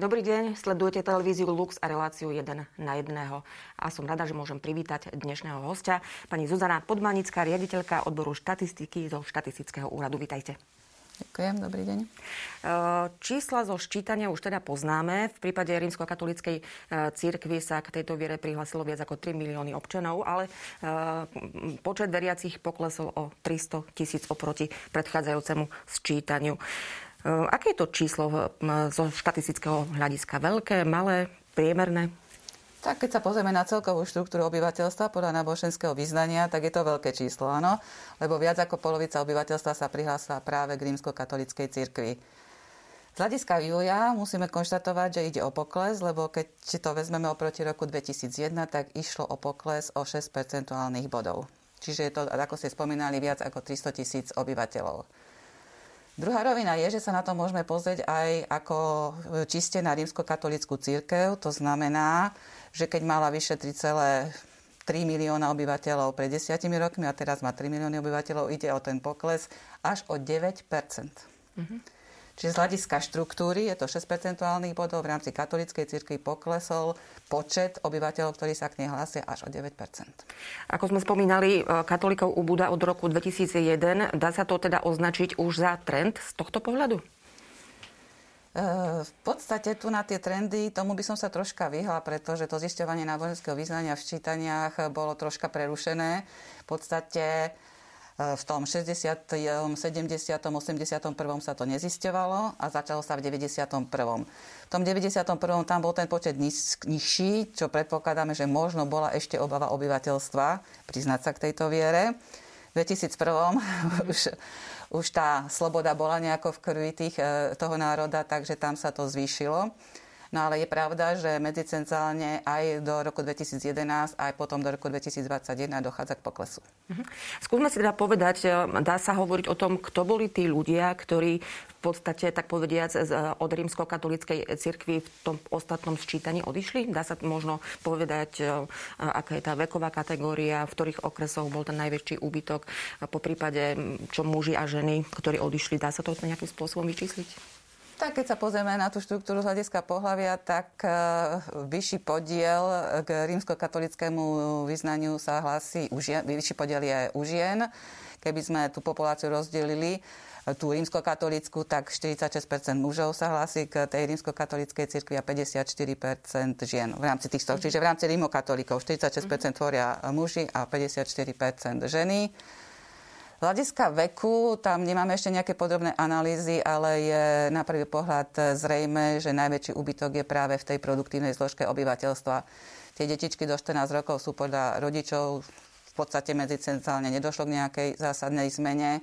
Dobrý deň, sledujete televíziu Lux a reláciu 1 na 1. A som rada, že môžem privítať dnešného hostia, pani Zuzana Podmanická, riaditeľka odboru štatistiky zo Štatistického úradu. Vítajte. Ďakujem, dobrý deň. E, čísla zo ščítania už teda poznáme. V prípade rímsko-katolíckej e, církvy sa k tejto viere prihlásilo viac ako 3 milióny občanov, ale e, počet veriacich poklesol o 300 tisíc oproti predchádzajúcemu sčítaniu. Eh, aké je to číslo zo štatistického hľadiska? Veľké, malé, priemerné? Tak keď sa pozrieme na celkovú štruktúru obyvateľstva podľa náboženského vyznania, tak je to veľké číslo, áno, lebo viac ako polovica obyvateľstva sa prihlásila práve k rímsko-katolíckej cirkvi. Z hľadiska vývoja musíme konštatovať, že ide o pokles, lebo keď to vezmeme oproti roku 2001, tak išlo o pokles o 6 percentuálnych bodov. Čiže je to, ako ste spomínali, viac ako 300 tisíc obyvateľov. Druhá rovina je, že sa na to môžeme pozrieť aj ako čiste na rímskokatolickú církev. To znamená, že keď mala vyše 3,3 milióna obyvateľov pred desiatimi rokmi a teraz má 3 milióny obyvateľov, ide o ten pokles až o 9 mm-hmm. Čiže z hľadiska štruktúry je to 6 percentuálnych bodov, v rámci katolíckej cirkvi poklesol počet obyvateľov, ktorí sa k nej hlásia až o 9 Ako sme spomínali, e, katolíkov ubúda od roku 2001. Dá sa to teda označiť už za trend z tohto pohľadu? E, v podstate tu na tie trendy, tomu by som sa troška vyhla, pretože to zisťovanie náboženského význania v čítaniach bolo troška prerušené. V podstate v tom 60., 70., 81. sa to nezisťovalo a začalo sa v 91. V tom 91. tam bol ten počet niž, nižší, čo predpokladáme, že možno bola ešte obava obyvateľstva priznať sa k tejto viere. V 2001. už, už tá sloboda bola nejako v krvi tých, e, toho národa, takže tam sa to zvýšilo. No ale je pravda, že medzicentrálne aj do roku 2011, aj potom do roku 2021 dochádza k poklesu. Uh-huh. Skúsme si teda povedať, e, dá sa hovoriť o tom, kto boli tí ľudia, ktorí v podstate, tak povediac, od rímsko-katolíckej cirkvi v tom ostatnom sčítaní odišli? Dá sa možno povedať, e, aká je tá veková kategória, v ktorých okresoch bol ten najväčší úbytok, po prípade čo muži a ženy, ktorí odišli, dá sa to nejakým spôsobom vyčísliť? Tak keď sa pozrieme na tú štruktúru z hľadiska pohľavia, tak uh, vyšší podiel k rímskokatolickému vyznaniu sa hlási vyšší podiel je u žien. Keby sme tú populáciu rozdelili, e, tú rímskokatolickú, tak 46% mužov sa hlási k tej rímskokatolickej cirkvi a 54% žien v rámci týchto. Čiže v rámci rímokatolíkov 46% tvoria muži a 54% ženy. Hľadiska veku tam nemáme ešte nejaké podrobné analýzy, ale je na prvý pohľad zrejme, že najväčší úbytok je práve v tej produktívnej zložke obyvateľstva. Tie detičky do 14 rokov sú podľa rodičov v podstate medzicentrálne nedošlo k nejakej zásadnej zmene.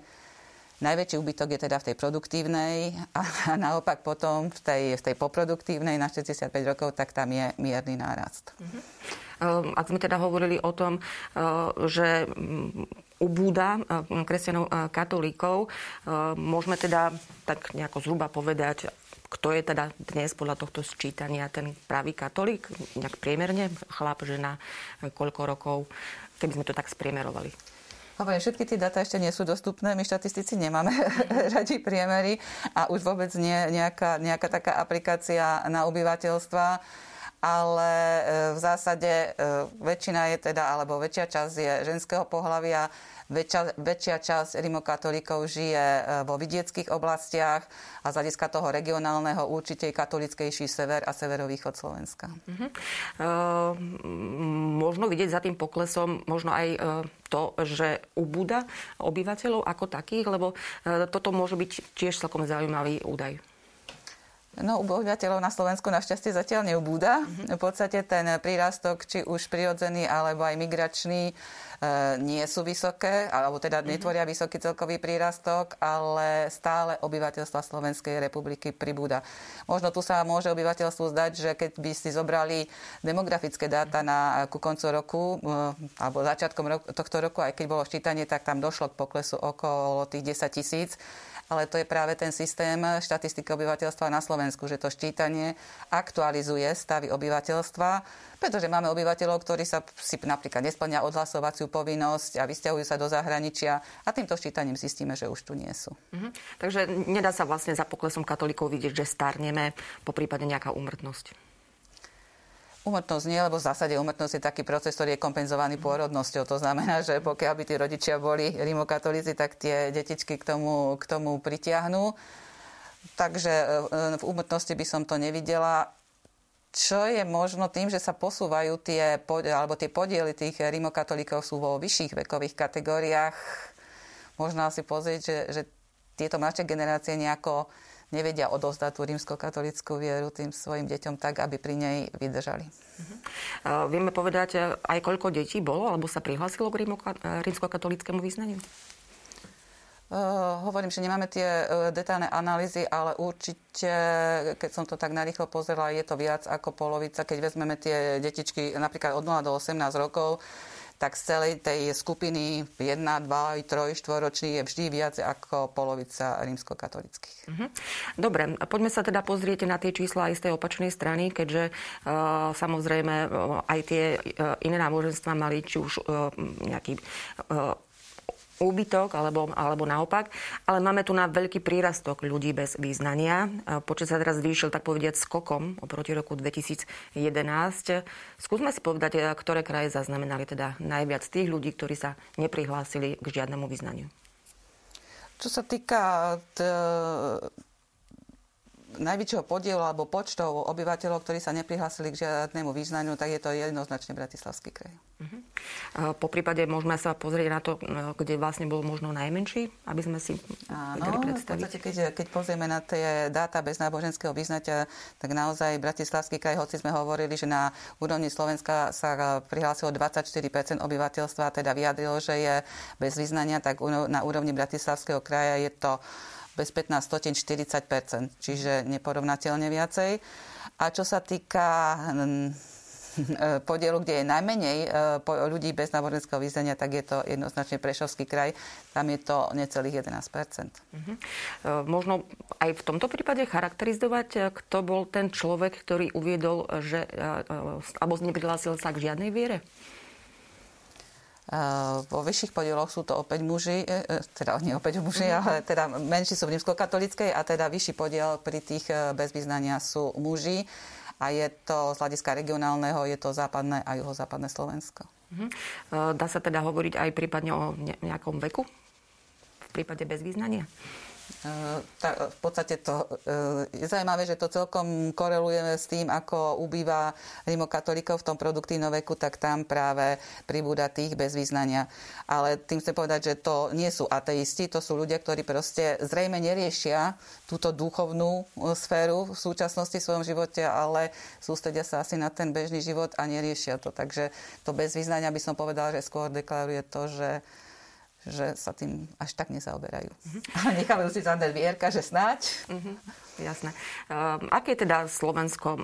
Najväčší úbytok je teda v tej produktívnej a naopak potom v tej, v tej poproduktívnej na 65 rokov, tak tam je mierny nárast. Uh-huh. Ak sme teda hovorili o tom, uh, že ubúda eh, kresťanov a katolíkov. Eh, môžeme teda tak nejako zhruba povedať, kto je teda dnes podľa tohto sčítania ten pravý katolík, nejak priemerne, chlap, žena, koľko rokov, keby sme to tak spriemerovali. Hovorím, všetky tie dáta ešte nie sú dostupné, my štatistici nemáme radi priemery a už vôbec nie nejaká, nejaká taká aplikácia na obyvateľstva ale e, v zásade e, väčšina je teda, alebo väčšia časť je ženského pohľavia, väčšia, väčšia časť rimokatolíkov žije e, vo vidieckých oblastiach a z hľadiska toho regionálneho určite je katolickejší sever a severovýchod Slovenska. Uh-huh. Uh, možno vidieť za tým poklesom možno aj uh, to, že ubúda obyvateľov ako takých, lebo uh, toto môže byť tiež celkom zaujímavý údaj. No, obyvateľov na Slovensku našťastie zatiaľ neubúda. Mm-hmm. V podstate ten prírastok, či už prirodzený alebo aj migračný, e, nie sú vysoké, alebo teda mm-hmm. netvoria vysoký celkový prírastok, ale stále obyvateľstva Slovenskej republiky pribúda. Možno tu sa môže obyvateľstvu zdať, že keď by si zobrali demografické dáta na, ku koncu roku, e, alebo začiatkom roku, tohto roku, aj keď bolo ščítanie, tak tam došlo k poklesu okolo tých 10 tisíc ale to je práve ten systém štatistiky obyvateľstva na Slovensku, že to ščítanie aktualizuje stavy obyvateľstva, pretože máme obyvateľov, ktorí sa si napríklad nesplňa odhlasovaciu povinnosť a vysťahujú sa do zahraničia a týmto ščítaním zistíme, že už tu nie sú. Mhm. Takže nedá sa vlastne za poklesom katolíkov vidieť, že starneme, po prípade nejaká úmrtnosť. Umrtnosť nie, lebo v zásade umrtnosť je taký proces, ktorý je kompenzovaný pôrodnosťou. To znamená, že pokiaľ by tí rodičia boli rimokatolíci, tak tie detičky k tomu, k tomu pritiahnú. Takže e, v úmrtnosti by som to nevidela. Čo je možno tým, že sa posúvajú tie, alebo tie podiely tých rimokatolíkov sú vo vyšších vekových kategóriách. Možno si pozrieť, že, že tieto mladšie generácie nejako nevedia odovzdať tú rímskokatolickú vieru tým svojim deťom tak, aby pri nej vydržali. Uh-huh. Vieme povedať e, aj koľko detí bolo alebo sa prihlásilo k rímskokatolickému význaniu? Uh, hovorím, že nemáme tie uh, detálne analýzy, ale určite, keď som to tak narýchlo pozerala, je to viac ako polovica. Keď vezmeme tie detičky napríklad od 0 do 18 rokov, tak z celej tej skupiny 1, 2, 3, 4 roční je vždy viac ako polovica rímskokatolických. Mhm. Dobre, poďme sa teda pozrieť na tie čísla aj z tej opačnej strany, keďže uh, samozrejme uh, aj tie uh, iné náboženstva mali či už nejaký uh, úbytok alebo, alebo naopak. Ale máme tu na veľký prírastok ľudí bez význania. Počet sa teraz zvýšil, tak povediať, skokom oproti roku 2011. Skúsme si povedať, ktoré kraje zaznamenali teda najviac tých ľudí, ktorí sa neprihlásili k žiadnemu význaniu. Čo sa týka t- najväčšieho podielu alebo počtov obyvateľov, ktorí sa neprihlásili k žiadnemu význaniu, tak je to jednoznačne Bratislavský kraj. Uh-huh. Po prípade môžeme sa pozrieť na to, kde vlastne bol možno najmenší, aby sme si Áno, predstaviť. v podstate, keď, keď pozrieme na tie dáta bez náboženského vyznatia, tak naozaj Bratislavský kraj, hoci sme hovorili, že na úrovni Slovenska sa prihlásilo 24% obyvateľstva, teda vyjadrilo, že je bez vyznania, tak na úrovni Bratislavského kraja je to bez 15 stotín 40 čiže neporovnateľne viacej. A čo sa týka hm, podielu, kde je najmenej e, ľudí bez náboženského význania, tak je to jednoznačne Prešovský kraj. Tam je to necelých 11 uh-huh. Možno aj v tomto prípade charakterizovať, e, kto bol ten človek, ktorý uviedol, že alebo neprihlásil sa k žiadnej viere? Vo vyšších podieloch sú to opäť muži, e, e, teda nie opäť muži, mm-hmm. ale teda menší sú v rímskokatolickej a teda vyšší podiel pri tých e, bez vyznania sú muži a je to z hľadiska regionálneho, je to západné a juhozápadné Slovensko. Mm-hmm. Dá sa teda hovoriť aj prípadne o nejakom veku v prípade bez vyznania? Tá, v podstate to eh, je zaujímavé, že to celkom korelujeme s tým, ako ubýva rimokatolíkov v tom produktívnom veku, tak tam práve pribúda tých bez význania. Ale tým chcem povedať, že to nie sú ateisti, to sú ľudia, ktorí proste zrejme neriešia túto duchovnú eh, sféru v súčasnosti v svojom živote, ale sústredia sa asi na ten bežný život a neriešia to. Takže to bez význania by som povedala, že skôr deklaruje to, že že sa tým až tak nezaoberajú. Uh-huh. A nechávajú si zadať vierka, že snáď. Uh-huh. Jasné. Uh, aké je teda Slovensko uh,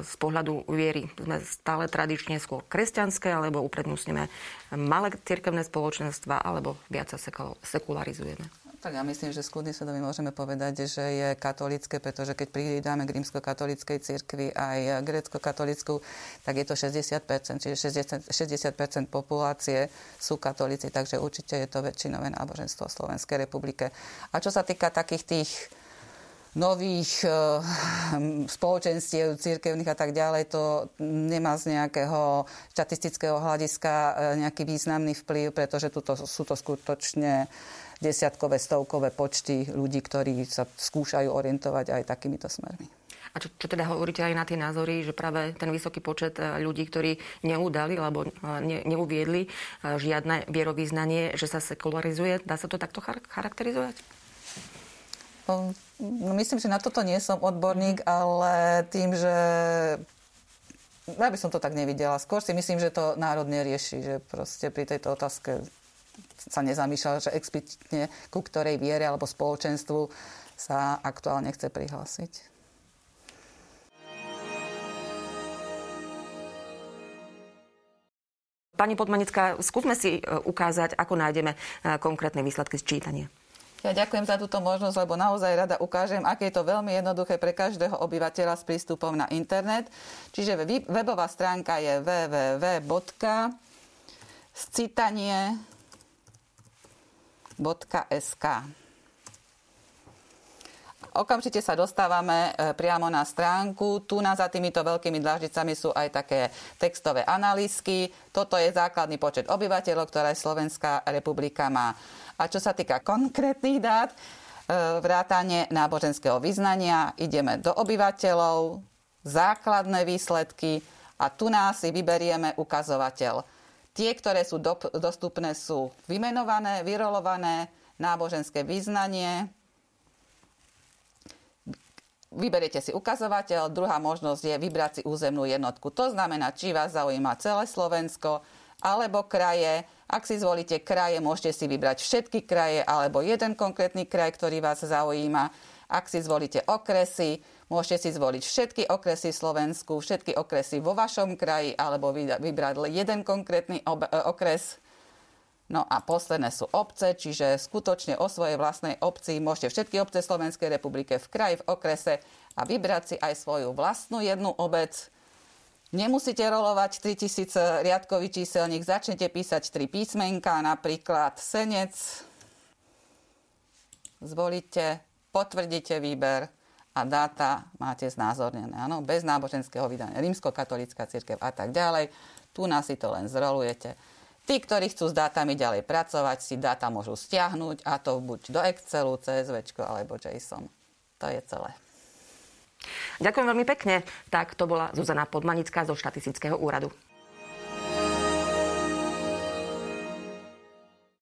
z pohľadu viery? Sme stále tradične skôr kresťanské, alebo uprednostneme malé cirkevné spoločenstva, alebo viac sa sekularizujeme? Tak ja myslím, že s kľudným svedomím môžeme povedať, že je katolické, pretože keď pridáme k rímsko-katolíckej cirkvi aj grécko-katolickú, tak je to 60%, čiže 60%, 60% populácie sú katolíci, takže určite je to väčšinové náboženstvo v Slovenskej republike. A čo sa týka takých tých nových uh, spoločenstiev církevných a tak ďalej, to nemá z nejakého štatistického hľadiska uh, nejaký významný vplyv, pretože tuto, sú to skutočne desiatkové, stovkové počty ľudí, ktorí sa skúšajú orientovať aj takýmito smermi. A čo, čo teda hovoríte aj na tie názory, že práve ten vysoký počet e, ľudí, ktorí neudali alebo e, ne, neuviedli e, žiadne vierovýznanie, že sa sekularizuje, dá sa to takto charakterizovať? No, myslím, že na toto nie som odborník, ale tým, že ja by som to tak nevidela. Skôr si myslím, že to národ nerieši, že proste pri tejto otázke sa nezamýšľal, že explicitne ku ktorej viere alebo spoločenstvu sa aktuálne chce prihlásiť. Pani Podmanická, skúsme si e, ukázať, ako nájdeme e, konkrétne výsledky sčítania. Ja ďakujem za túto možnosť, lebo naozaj rada ukážem, aké je to veľmi jednoduché pre každého obyvateľa s prístupom na internet. Čiže webová stránka je www.scitanie.sk Okamžite sa dostávame e, priamo na stránku. Tu na za týmito veľkými dlaždicami sú aj také textové analýzky. Toto je základný počet obyvateľov, ktoré Slovenská republika má. A čo sa týka konkrétnych dát, e, vrátanie náboženského vyznania, ideme do obyvateľov, základné výsledky a tu nás si vyberieme ukazovateľ. Tie, ktoré sú do, dostupné, sú vymenované, vyrolované, náboženské vyznanie, Vyberiete si ukazovateľ, druhá možnosť je vybrať si územnú jednotku. To znamená, či vás zaujíma celé Slovensko alebo kraje. Ak si zvolíte kraje, môžete si vybrať všetky kraje alebo jeden konkrétny kraj, ktorý vás zaujíma. Ak si zvolíte okresy, môžete si zvoliť všetky okresy v Slovensku, všetky okresy vo vašom kraji alebo vybrať jeden konkrétny okres No a posledné sú obce, čiže skutočne o svojej vlastnej obci môžete všetky obce Slovenskej republike v kraji, v okrese a vybrať si aj svoju vlastnú jednu obec. Nemusíte rolovať 3000 riadkový číselník, začnete písať 3 písmenka, napríklad senec. Zvolíte, potvrdíte výber a dáta máte znázornené. Áno, bez náboženského vydania, rímsko-katolická církev a tak ďalej. Tu nás si to len zrolujete. Tí, ktorí chcú s dátami ďalej pracovať, si dáta môžu stiahnuť a to buď do Excelu, CSV alebo JSON. To je celé. Ďakujem veľmi pekne. Tak to bola Zuzana Podmanická zo štatistického úradu.